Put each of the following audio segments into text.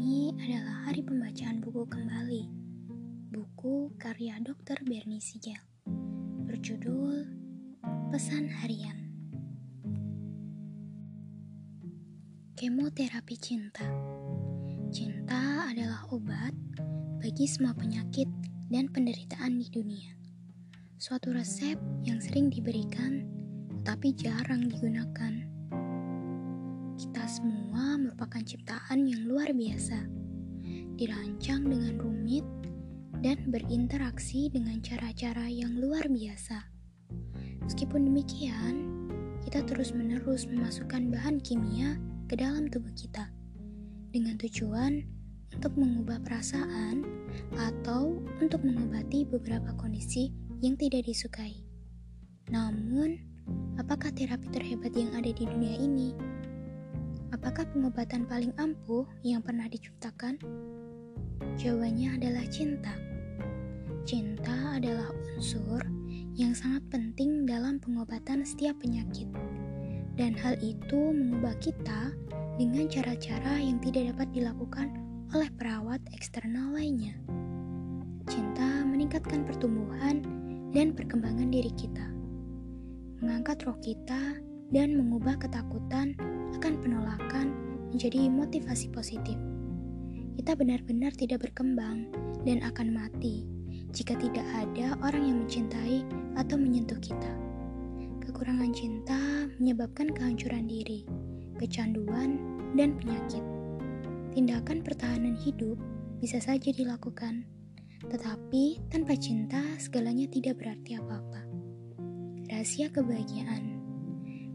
ini adalah hari pembacaan buku kembali. Buku karya Dr. Bernie Siegel berjudul Pesan Harian. Kemoterapi cinta. Cinta adalah obat bagi semua penyakit dan penderitaan di dunia. Suatu resep yang sering diberikan tapi jarang digunakan kita semua merupakan ciptaan yang luar biasa Dirancang dengan rumit dan berinteraksi dengan cara-cara yang luar biasa. Meskipun demikian, kita terus-menerus memasukkan bahan kimia ke dalam tubuh kita dengan tujuan untuk mengubah perasaan atau untuk mengobati beberapa kondisi yang tidak disukai. Namun, apakah terapi terhebat yang ada di dunia ini? Apakah pengobatan paling ampuh yang pernah diciptakan? Jawabannya adalah cinta. Cinta adalah unsur yang sangat penting dalam pengobatan setiap penyakit, dan hal itu mengubah kita dengan cara-cara yang tidak dapat dilakukan oleh perawat eksternal lainnya. Cinta meningkatkan pertumbuhan dan perkembangan diri kita, mengangkat roh kita, dan mengubah ketakutan akan penolakan menjadi motivasi positif. Kita benar-benar tidak berkembang dan akan mati jika tidak ada orang yang mencintai atau menyentuh kita. Kekurangan cinta menyebabkan kehancuran diri, kecanduan, dan penyakit. Tindakan pertahanan hidup bisa saja dilakukan, tetapi tanpa cinta segalanya tidak berarti apa-apa. Rahasia kebahagiaan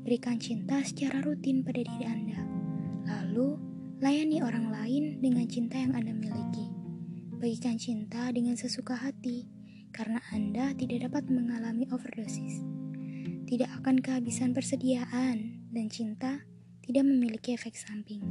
Berikan cinta secara rutin pada diri Anda, lalu layani orang lain dengan cinta yang Anda miliki. Bagikan cinta dengan sesuka hati, karena Anda tidak dapat mengalami overdosis. Tidak akan kehabisan persediaan, dan cinta tidak memiliki efek samping.